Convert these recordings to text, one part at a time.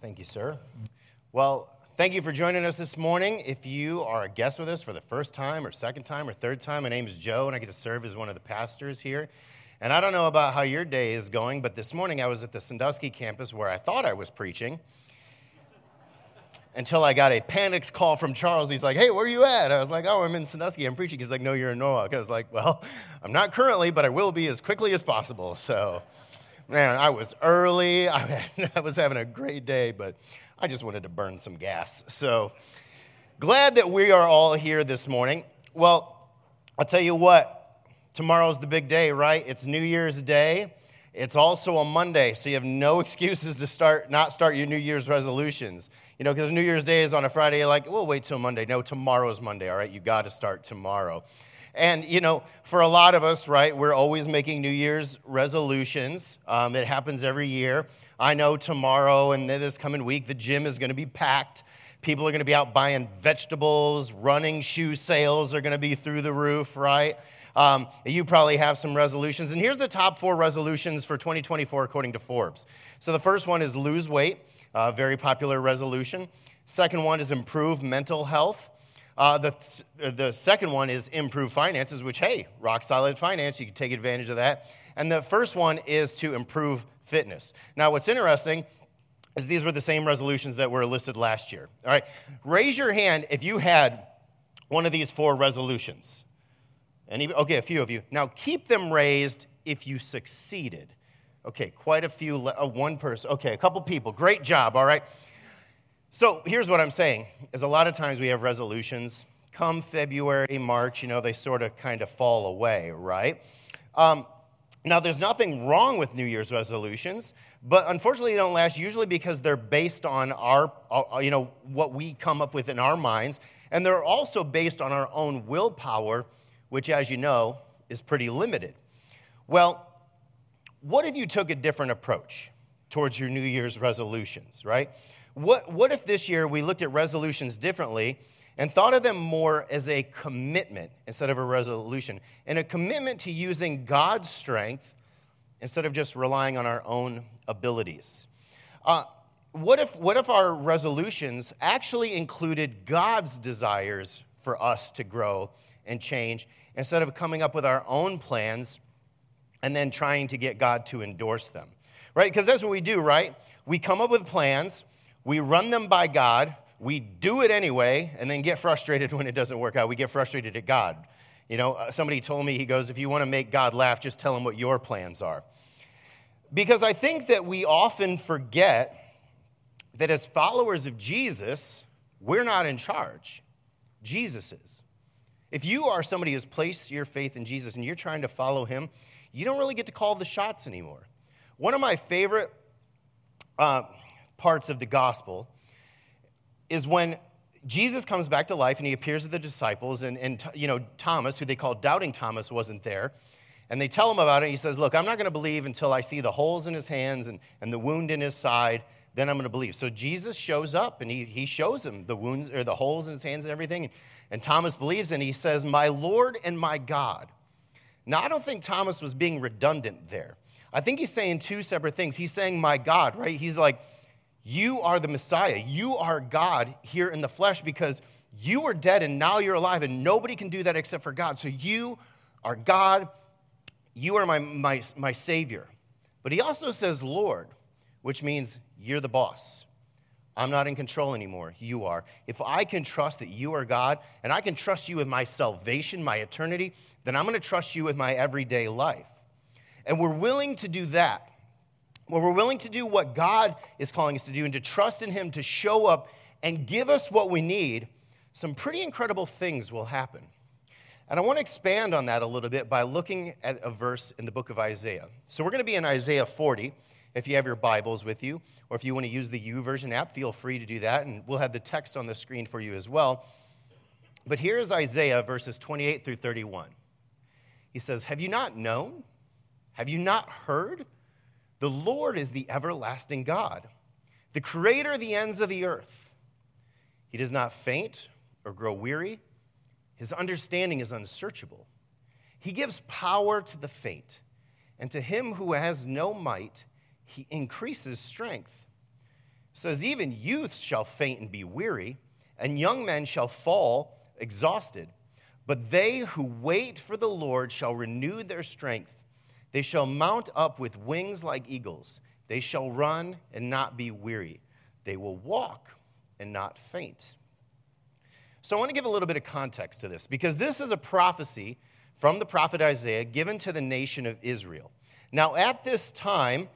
Thank you, sir. Well, thank you for joining us this morning. If you are a guest with us for the first time or second time or third time, my name is Joe and I get to serve as one of the pastors here. And I don't know about how your day is going, but this morning I was at the Sandusky campus where I thought I was preaching until I got a panicked call from Charles. He's like, Hey, where are you at? I was like, Oh, I'm in Sandusky. I'm preaching. He's like, No, you're in Norwalk. I was like, Well, I'm not currently, but I will be as quickly as possible. So, man, I was early. I, was having a great day, but I just wanted to burn some gas. So, glad that we are all here this morning. Well, I'll tell you what, tomorrow's the big day, right? It's New Year's Day. It's also a Monday, so you have no excuses to start not start your New Year's resolutions. You know, because New Year's Day is on a Friday, like, we'll wait till Monday. No, tomorrow's Monday, all right? You got to start tomorrow. And, you know, for a lot of us, right, we're always making New Year's resolutions. Um, it happens every year. I know tomorrow and this coming week, the gym is going to be packed. People are going to be out buying vegetables, running shoe sales are going to be through the roof, right? Um, you probably have some resolutions. And here's the top four resolutions for 2024 according to Forbes. So the first one is lose weight. Uh, very popular resolution. Second one is improve mental health. Uh, the, the second one is improve finances, which, hey, rock solid finance, you can take advantage of that. And the first one is to improve fitness. Now, what's interesting is these were the same resolutions that were listed last year. All right, raise your hand if you had one of these four resolutions. Any, okay, a few of you. Now, keep them raised if you succeeded. Okay, quite a few, uh, one person. Okay, a couple people. Great job, all right? So here's what I'm saying is a lot of times we have resolutions. Come February, March, you know, they sort of kind of fall away, right? Um, now, there's nothing wrong with New Year's resolutions, but unfortunately, they don't last usually because they're based on our, uh, you know, what we come up with in our minds, and they're also based on our own willpower, which, as you know, is pretty limited. Well, what if you took a different approach towards your New Year's resolutions, right? What, what if this year we looked at resolutions differently and thought of them more as a commitment instead of a resolution, and a commitment to using God's strength instead of just relying on our own abilities? Uh, what, if, what if our resolutions actually included God's desires for us to grow and change instead of coming up with our own plans and then trying to get God to endorse them. Right? Because that's what we do, right? We come up with plans, we run them by God, we do it anyway, and then get frustrated when it doesn't work out. We get frustrated at God. You know, uh, somebody told me, he goes, if you want to make God laugh, just tell him what your plans are. Because I think that we often forget that as followers of Jesus, we're not in charge. Jesus is. If you are somebody who's placed your faith in Jesus and you're trying to follow him, you don't really get to call the shots anymore. One of my favorite uh, parts of the gospel is when Jesus comes back to life and he appears to the disciples, and, and you know, Thomas, who they call Doubting Thomas, wasn't there. And they tell him about it. he says, Look, I'm not going to believe until I see the holes in his hands and, and the wound in his side. Then I'm going to believe. So Jesus shows up and he, he shows him the wounds or the holes in his hands and everything. And Thomas believes and he says, My Lord and my God. Now, I don't think Thomas was being redundant there. I think he's saying two separate things. He's saying, My God, right? He's like, You are the Messiah. You are God here in the flesh because you were dead and now you're alive, and nobody can do that except for God. So you are God. You are my, my, my Savior. But he also says, Lord, which means you're the boss. I'm not in control anymore. You are. If I can trust that you are God and I can trust you with my salvation, my eternity, then I'm going to trust you with my everyday life. And we're willing to do that. When we're willing to do what God is calling us to do and to trust in Him to show up and give us what we need, some pretty incredible things will happen. And I want to expand on that a little bit by looking at a verse in the book of Isaiah. So we're going to be in Isaiah 40 if you have your Bibles with you, or if you want to use the YouVersion app, feel free to do that, and we'll have the text on the screen for you as well. But here's Isaiah verses 28 through 31. He says, Have you not known? Have you not heard? The Lord is the everlasting God, the creator of the ends of the earth. He does not faint or grow weary, his understanding is unsearchable. He gives power to the faint, and to him who has no might, he increases strength. says, Even youths shall faint and be weary, and young men shall fall exhausted. But they who wait for the Lord shall renew their strength. They shall mount up with wings like eagles. They shall run and not be weary. They will walk and not faint. So I want to give a little bit of context to this because this is a prophecy from the prophet Isaiah given to the nation of Israel. Now, at this time,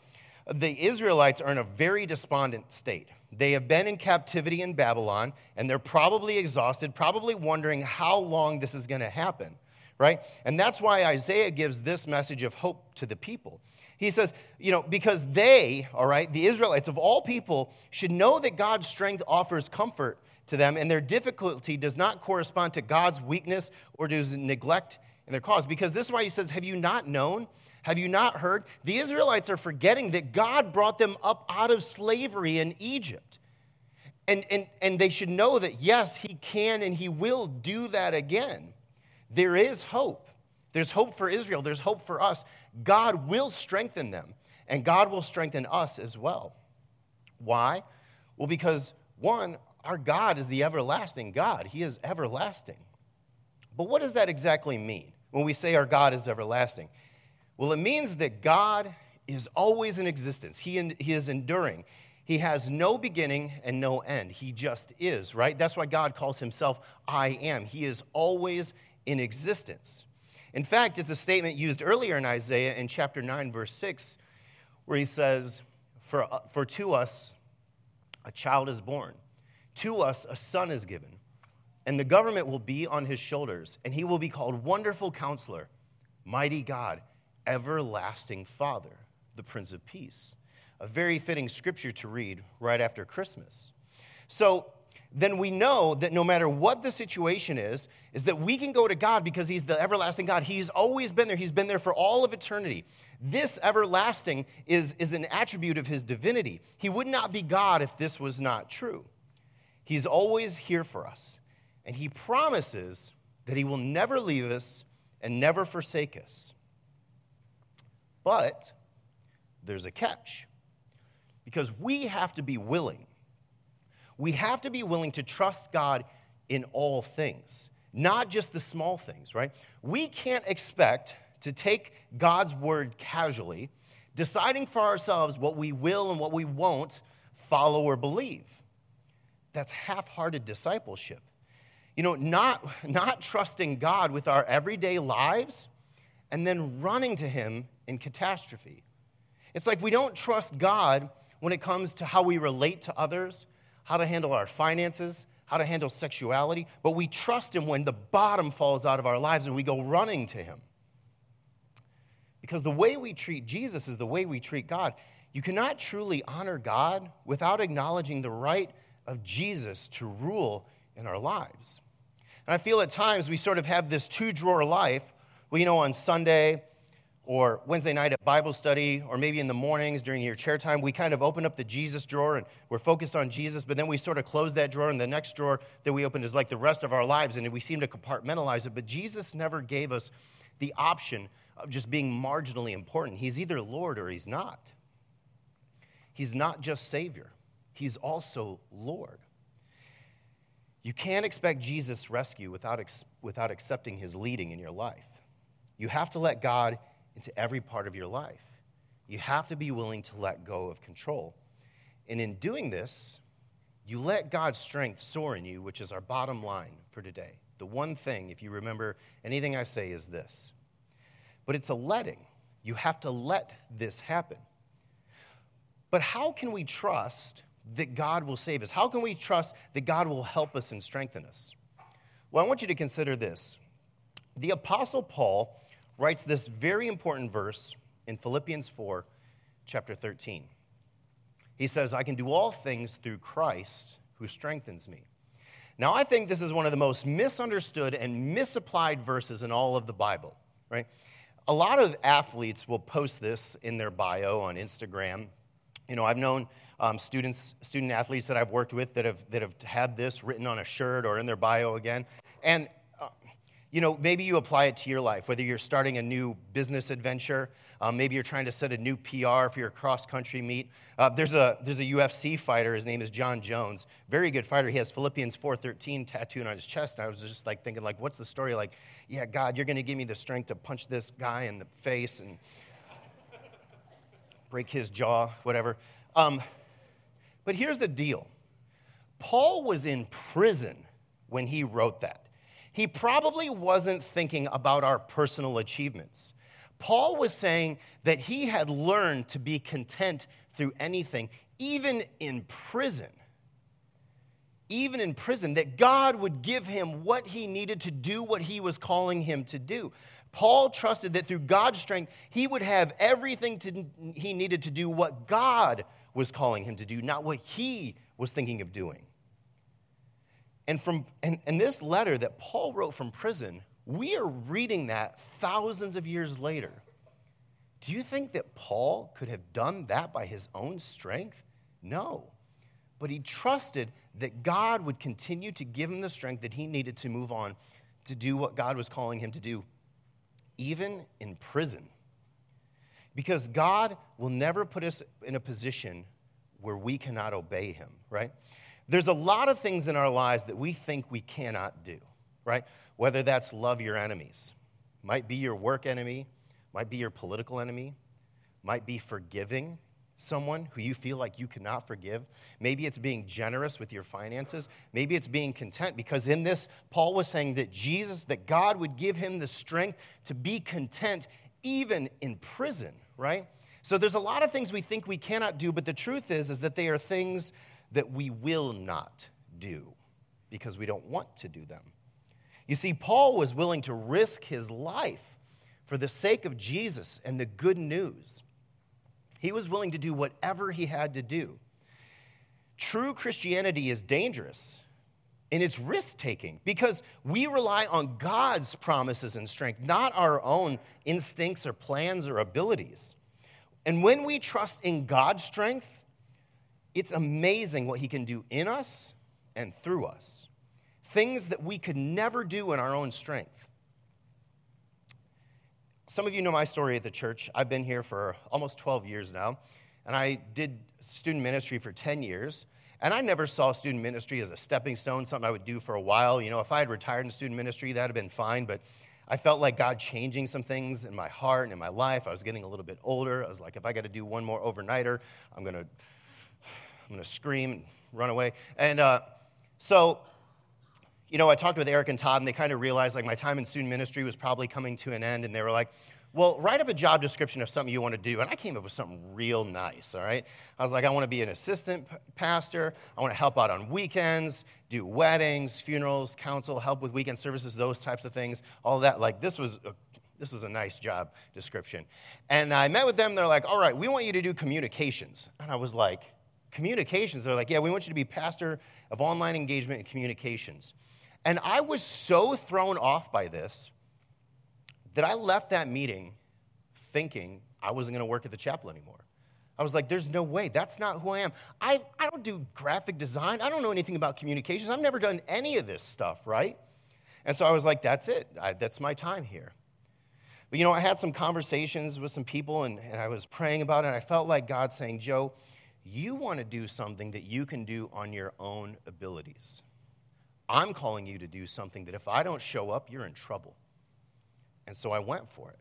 the Israelites are in a very despondent state. They have been in captivity in Babylon, and they're probably exhausted, probably wondering how long this is going to happen, right? And that's why Isaiah gives this message of hope to the people. He says, you know, because they, all right, the Israelites of all people, should know that God's strength offers comfort to them, and their difficulty does not correspond to God's weakness or to his neglect in their cause. Because this is why he says, Have you not known? Have you not heard? The Israelites are forgetting that God brought them up out of slavery in Egypt. And, and, and they should know that, yes, He can and He will do that again. There is hope. There's hope for Israel, there's hope for us. God will strengthen them, and God will strengthen us as well. Why? Well, because one, our God is the everlasting God, He is everlasting. But what does that exactly mean when we say our God is everlasting? Well, it means that God is always in existence, He, he is enduring. He has no beginning and no end. He just is, right? That's why God calls himself I am. He is always in existence. In fact, it's a statement used earlier in Isaiah in chapter 9, verse 6, where he says, For, uh, for to us a child is born, to us a son is given, and the government will be on his shoulders, and he will be called Wonderful Counselor, Mighty God everlasting Father, the Prince of Peace. A very fitting scripture to read right after Christmas. So then we know that no matter what the situation is, is that we can go to God because He's the everlasting God. He's always been there, He's been there for all of eternity. This everlasting is, is an attribute of His divinity. He would not be God if this was not true. He's always here for us, and He promises that He will never leave us and never forsake us. But there's a catch because we have to be willing. We have to be willing to trust God in all things, not just the small things, right? We can't expect to take God's word casually, deciding for ourselves what we will and what we won't follow or believe. That's half hearted discipleship. You know, not, not trusting God with our everyday lives and then running to Him in catastrophe. It's like we don't trust God when it comes to how we relate to others, how to handle our finances, how to handle sexuality, but we trust Him when the bottom falls out of our lives and we go running to Him. Because the way we treat Jesus is the way we treat God. You cannot truly honor God without acknowledging the right of Jesus to rule in our lives. And I feel at times we sort of have this two drawer life. You know, on Sunday, or Wednesday night at Bible study, or maybe in the mornings during your chair time, we kind of open up the Jesus drawer and we're focused on Jesus, but then we sort of close that drawer, and the next drawer that we open is like the rest of our lives, and we seem to compartmentalize it. But Jesus never gave us the option of just being marginally important. He's either Lord or he's not. He's not just Savior, he's also Lord. You can't expect Jesus' rescue without, without accepting his leading in your life. You have to let God into every part of your life. You have to be willing to let go of control. And in doing this, you let God's strength soar in you, which is our bottom line for today. The one thing, if you remember anything I say, is this. But it's a letting. You have to let this happen. But how can we trust that God will save us? How can we trust that God will help us and strengthen us? Well, I want you to consider this. The Apostle Paul writes this very important verse in Philippians 4, chapter 13. He says, I can do all things through Christ who strengthens me. Now, I think this is one of the most misunderstood and misapplied verses in all of the Bible, right? A lot of athletes will post this in their bio on Instagram. You know, I've known um, students, student athletes that I've worked with that have, that have had this written on a shirt or in their bio again. And you know, maybe you apply it to your life, whether you're starting a new business adventure, um, maybe you're trying to set a new PR for your cross country meet. Uh, there's, a, there's a UFC fighter, his name is Jon Jones, very good fighter. He has Philippians 4.13 tattooed on his chest, and I was just like thinking, like, what's the story? Like, yeah, God, you're going to give me the strength to punch this guy in the face and break his jaw, whatever. Um, but here's the deal Paul was in prison when he wrote that he probably wasn't thinking about our personal achievements. Paul was saying that he had learned to be content through anything, even in prison. Even in prison, that God would give him what he needed to do what he was calling him to do. Paul trusted that through God's strength, he would have everything to, he needed to do what God was calling him to do, not what he was thinking of doing. And, from, and, and this letter that Paul wrote from prison, we are reading that thousands of years later. Do you think that Paul could have done that by his own strength? No. But he trusted that God would continue to give him the strength that he needed to move on to do what God was calling him to do, even in prison. Because God will never put us in a position where we cannot obey him, right? There's a lot of things in our lives that we think we cannot do, right? Whether that's love your enemies, might be your work enemy, might be your political enemy, might be forgiving someone who you feel like you cannot forgive. Maybe it's being generous with your finances. Maybe it's being content because in this, Paul was saying that Jesus, that God would give him the strength to be content even in prison, right? So there's a lot of things we think we cannot do, but the truth is, is that they are things that we will not do because we don't want to do them. You see, Paul was willing to risk his life for the sake of Jesus and the good news. He was willing to do whatever he had to do. True Christianity is dangerous and it's risk taking because we rely on God's promises and strength, not our own instincts or plans or abilities. And when we trust in God's strength, it's amazing what He can do in us and through us. Things that we could never do in our own strength. Some of you know my story at the church. I've been here for almost 12 years now, and I did student ministry for 10 years. And I never saw student ministry as a stepping stone, something I would do for a while. You know, if I had retired in student ministry, that would have been fine. But I felt like God changing some things in my heart and in my life. I was getting a little bit older. I was like, if I got to do one more overnighter, I'm going to going to scream and run away. And uh, so, you know, I talked with Eric and Todd, and they kind of realized like my time in student ministry was probably coming to an end, and they were like, well, write up a job description of something you want to do. And I came up with something real nice, all right? I was like, I want to be an assistant pastor. I want to help out on weekends, do weddings, funerals, counsel, help with weekend services, those types of things, all that. Like, this was a, this was a nice job description. And I met with them. They're like, all right, we want you to do communications. And I was like, communications. They're like, yeah, we want you to be pastor of online engagement and communications. And I was so thrown off by this that I left that meeting thinking I wasn't going to work at the chapel anymore. I was like, there's no way. That's not who I am. I, I don't do graphic design. I don't know anything about communications. I've never done any of this stuff, right? And so I was like, that's it. I, that's my time here. But you know, I had some conversations with some people and, and I was praying about it. And I felt like God saying, Joe, you want to do something that you can do on your own abilities. I'm calling you to do something that if I don't show up, you're in trouble. And so I went for it.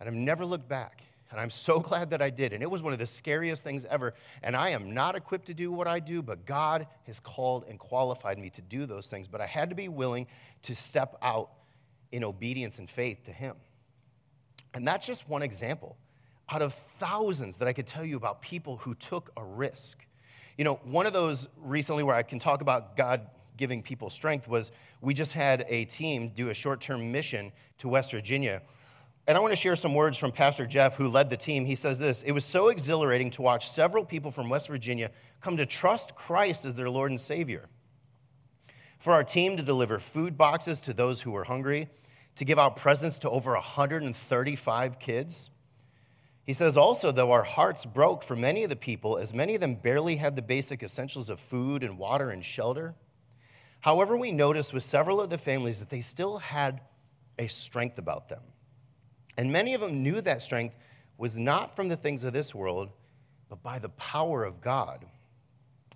And I've never looked back. And I'm so glad that I did. And it was one of the scariest things ever. And I am not equipped to do what I do, but God has called and qualified me to do those things. But I had to be willing to step out in obedience and faith to Him. And that's just one example out of thousands that I could tell you about people who took a risk. You know, one of those recently where I can talk about God giving people strength was we just had a team do a short term mission to West Virginia. And I want to share some words from Pastor Jeff, who led the team. He says this It was so exhilarating to watch several people from West Virginia come to trust Christ as their Lord and Savior. For our team to deliver food boxes to those who were hungry, to give out presents to over 135 kids, he says also, though our hearts broke for many of the people, as many of them barely had the basic essentials of food and water and shelter. However, we noticed with several of the families that they still had a strength about them. And many of them knew that strength was not from the things of this world, but by the power of God.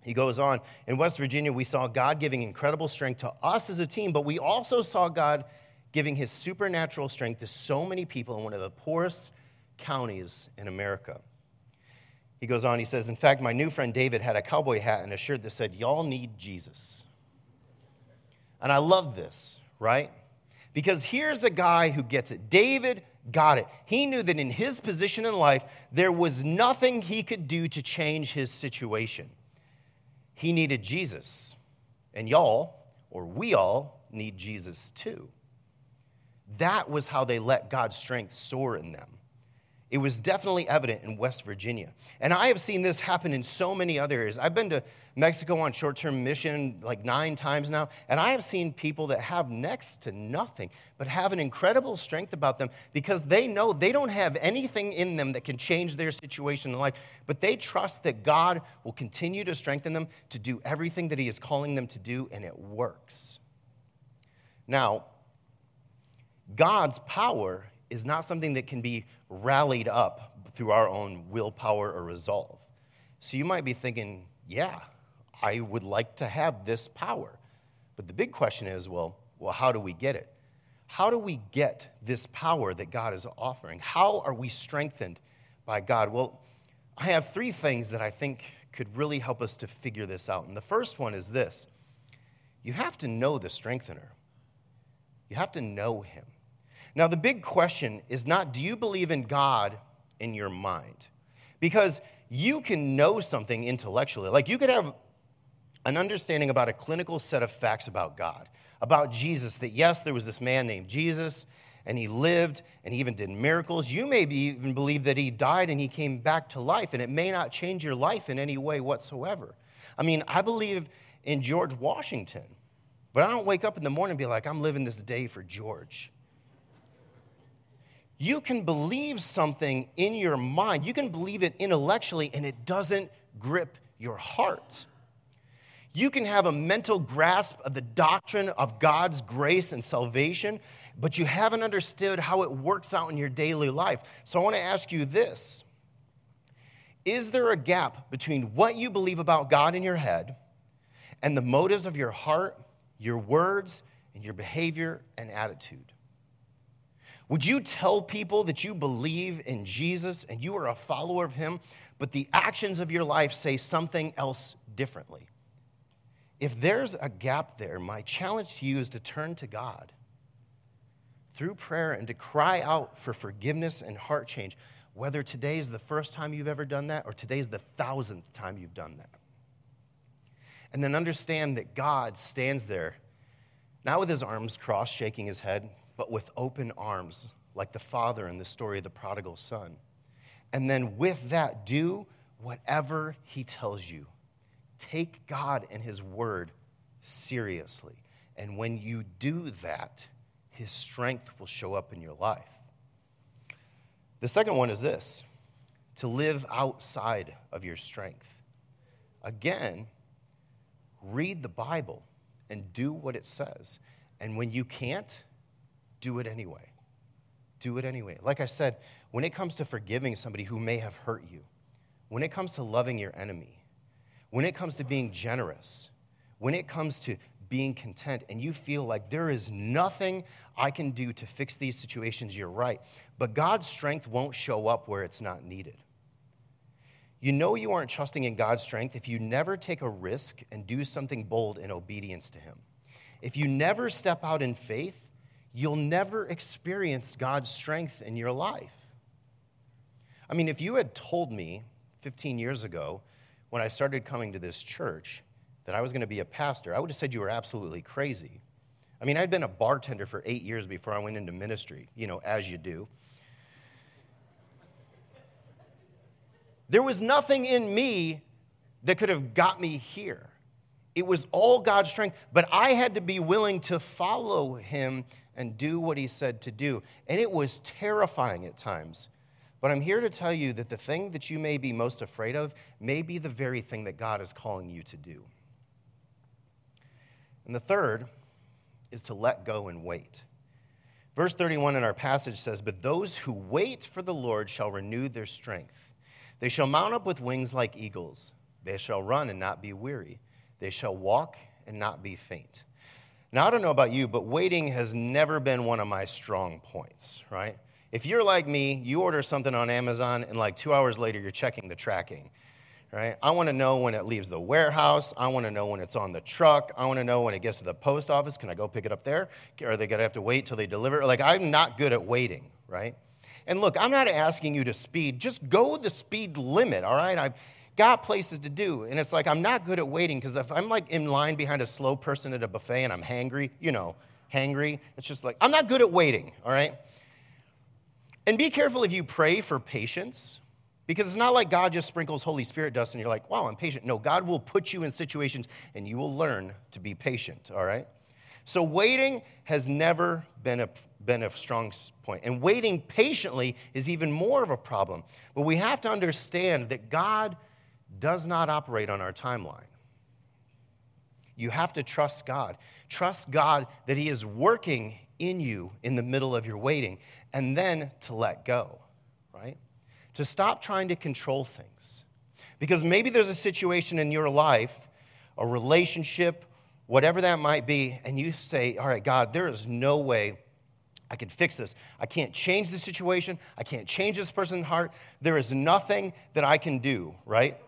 He goes on, in West Virginia, we saw God giving incredible strength to us as a team, but we also saw God giving his supernatural strength to so many people in one of the poorest counties in America. He goes on, he says, In fact, my new friend David had a cowboy hat and a shirt that said, Y'all need Jesus. And I love this, right? Because here's a guy who gets it. David got it. He knew that in his position in life, there was nothing he could do to change his situation. He needed Jesus. And y'all, or we all, need Jesus too. That was how they let God's strength soar in them. It was definitely evident in West Virginia. And I have seen this happen in so many other areas. I've been to Mexico on short term mission like nine times now, and I have seen people that have next to nothing, but have an incredible strength about them because they know they don't have anything in them that can change their situation in life, but they trust that God will continue to strengthen them to do everything that He is calling them to do, and it works. Now, God's power is not something that can be rallied up through our own willpower or resolve. So you might be thinking, yeah, I would like to have this power. But the big question is, well, well, how do we get it? How do we get this power that God is offering? How are we strengthened by God? Well, I have three things that I think could really help us to figure this out. And the first one is this you have to know the strengthener, you have to know him. Now, the big question is not do you believe in God in your mind? Because you can know something intellectually. Like you could have an understanding about a clinical set of facts about God, about Jesus, that yes, there was this man named Jesus and he lived and he even did miracles. You may even believe that he died and he came back to life, and it may not change your life in any way whatsoever. I mean, I believe in George Washington, but I don't wake up in the morning and be like, I'm living this day for George. You can believe something in your mind, you can believe it intellectually, and it doesn't grip your heart. You can have a mental grasp of the doctrine of God's grace and salvation, but you haven't understood how it works out in your daily life. So I want to ask you this Is there a gap between what you believe about God in your head and the motives of your heart, your words, and your behavior and attitude? Would you tell people that you believe in Jesus and you are a follower of him, but the actions of your life say something else differently? If there's a gap there, my challenge to you is to turn to God through prayer and to cry out for forgiveness and heart change, whether today is the first time you've ever done that or today is the thousandth time you've done that. And then understand that God stands there, not with his arms crossed, shaking his head, but with open arms, like the father in the story of the prodigal son. And then with that, do whatever he tells you. Take God and his word seriously. And when you do that, his strength will show up in your life. The second one is this to live outside of your strength. Again, read the Bible and do what it says. And when you can't, do it anyway. Do it anyway. Like I said, when it comes to forgiving somebody who may have hurt you, when it comes to loving your enemy, when it comes to being generous, when it comes to being content, and you feel like there is nothing I can do to fix these situations, you're right. But God's strength won't show up where it's not needed. You know you aren't trusting in God's strength if you never take a risk and do something bold in obedience to Him. If you never step out in faith you'll never experience God's strength in your life. I mean, if you had told me 15 years ago when I started coming to this church that I was going to be a pastor, I would have said you were absolutely crazy. I mean, I'd been a bartender for eight years before I went into ministry, you know, as you do. There was nothing in me that could have got me here. It was all God's strength, but I had to be willing to follow Him and do what he said to do. And it was terrifying at times. But I'm here to tell you that the thing that you may be most afraid of may be the very thing that God is calling you to do. And the third is to let go and wait. Verse 31 in our passage says, But those who wait for the Lord shall renew their strength. They shall mount up with wings like eagles. They shall run and not be weary. They shall walk and not be faint. Now, I don't know about you, but waiting has never been one of my strong points, right? If you're like me, you order something on Amazon, and like two hours later, you're checking the tracking right? I want to know when it leaves the warehouse. I want to know when it's on the truck. I want to know when it gets to the post office. Can I go pick it up there? Are they to have to wait till they deliver? Like, I'm not good at waiting, right? And look, I'm not asking you to speed. Just go the speed limit, all right? I've got places to do. And it's like, I'm not good at waiting because if I'm like in line behind a slow person at a buffet and I'm hangry, you know, hangry, it's just like, I'm not good at waiting, all right? And be careful if you pray for patience because it's not like God just sprinkles Holy Spirit dust and you're like, wow, I'm patient. No, God will put you in situations and you will learn to be patient, all right? So waiting has never been a, been a strong point. And waiting patiently is even more of a problem. But we have to understand that God does not operate on our timeline. You have to trust God. Trust God that He is working in you in the middle of your waiting, and then to let go, right? to stop trying to control things. Because maybe there's a situation in your life, a relationship, whatever that might be, and you say, All right, God, there is no way I can fix this. I can't change the situation. I can't change this person's heart. There is nothing that I can do, right?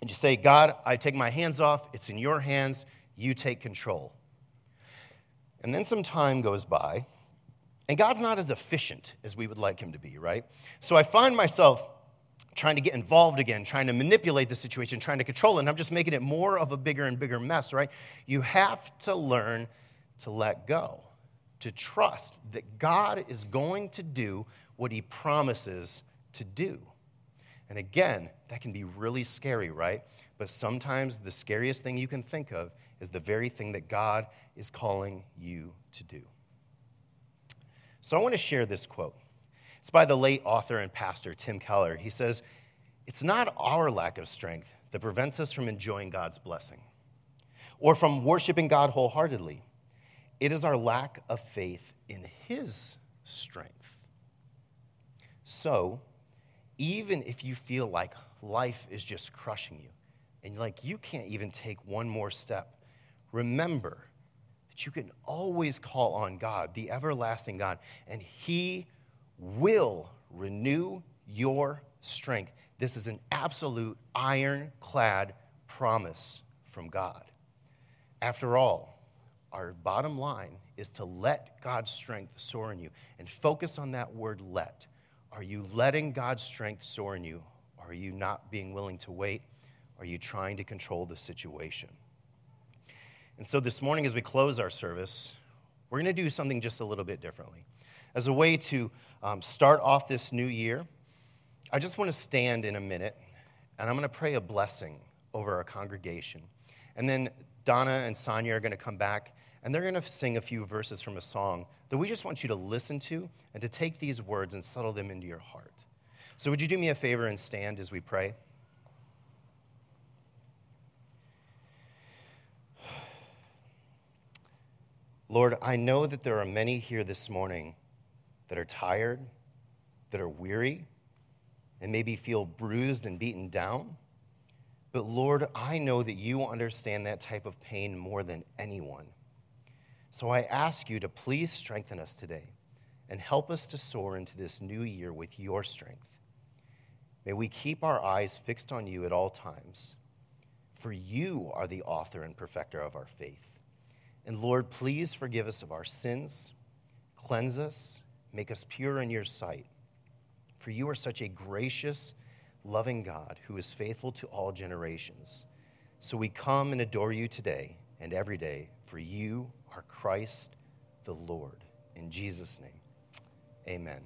And you say, God, I take my hands off. It's in your hands. You take control. And then some time goes by, and God's not as efficient as we would like him to be, right? So I find myself trying to get involved again, trying to manipulate the situation, trying to control it, and I'm just making it more of a bigger and bigger mess, right? You have to learn to let go, to trust that God is going to do what he promises to do. And again, that can be really scary, right? But sometimes the scariest thing you can think of is the very thing that God is calling you to do. So I want to share this quote. It's by the late author and pastor Tim Keller. He says, It's not our lack of strength that prevents us from enjoying God's blessing or from worshiping God wholeheartedly. It is our lack of faith in His strength. So, even if you feel like life is just crushing you and like you can't even take one more step, remember that you can always call on God, the everlasting God, and He will renew your strength. This is an absolute ironclad promise from God. After all, our bottom line is to let God's strength soar in you and focus on that word let. Are you letting God's strength soar in you? Are you not being willing to wait? Are you trying to control the situation? And so this morning, as we close our service, we're going to do something just a little bit differently. As a way to um, start off this new year, I just want to stand in a minute and I'm going to pray a blessing over our congregation. And then Donna and Sonia are going to come back and they're going to sing a few verses from a song that we just want you to listen to and to take these words and settle them into your heart. So, would you do me a favor and stand as we pray? Lord, I know that there are many here this morning that are tired, that are weary, and maybe feel bruised and beaten down. But Lord, I know that you understand that type of pain more than anyone. So I ask you to please strengthen us today and help us to soar into this new year with your strength. May we keep our eyes fixed on you at all times, for you are the author and perfecter of our faith. And Lord, please forgive us of our sins, cleanse us, make us pure in your sight. For you are such a gracious, loving God who is faithful to all generations. So we come and adore you today and every day, for you are Christ the Lord. In Jesus' name, amen.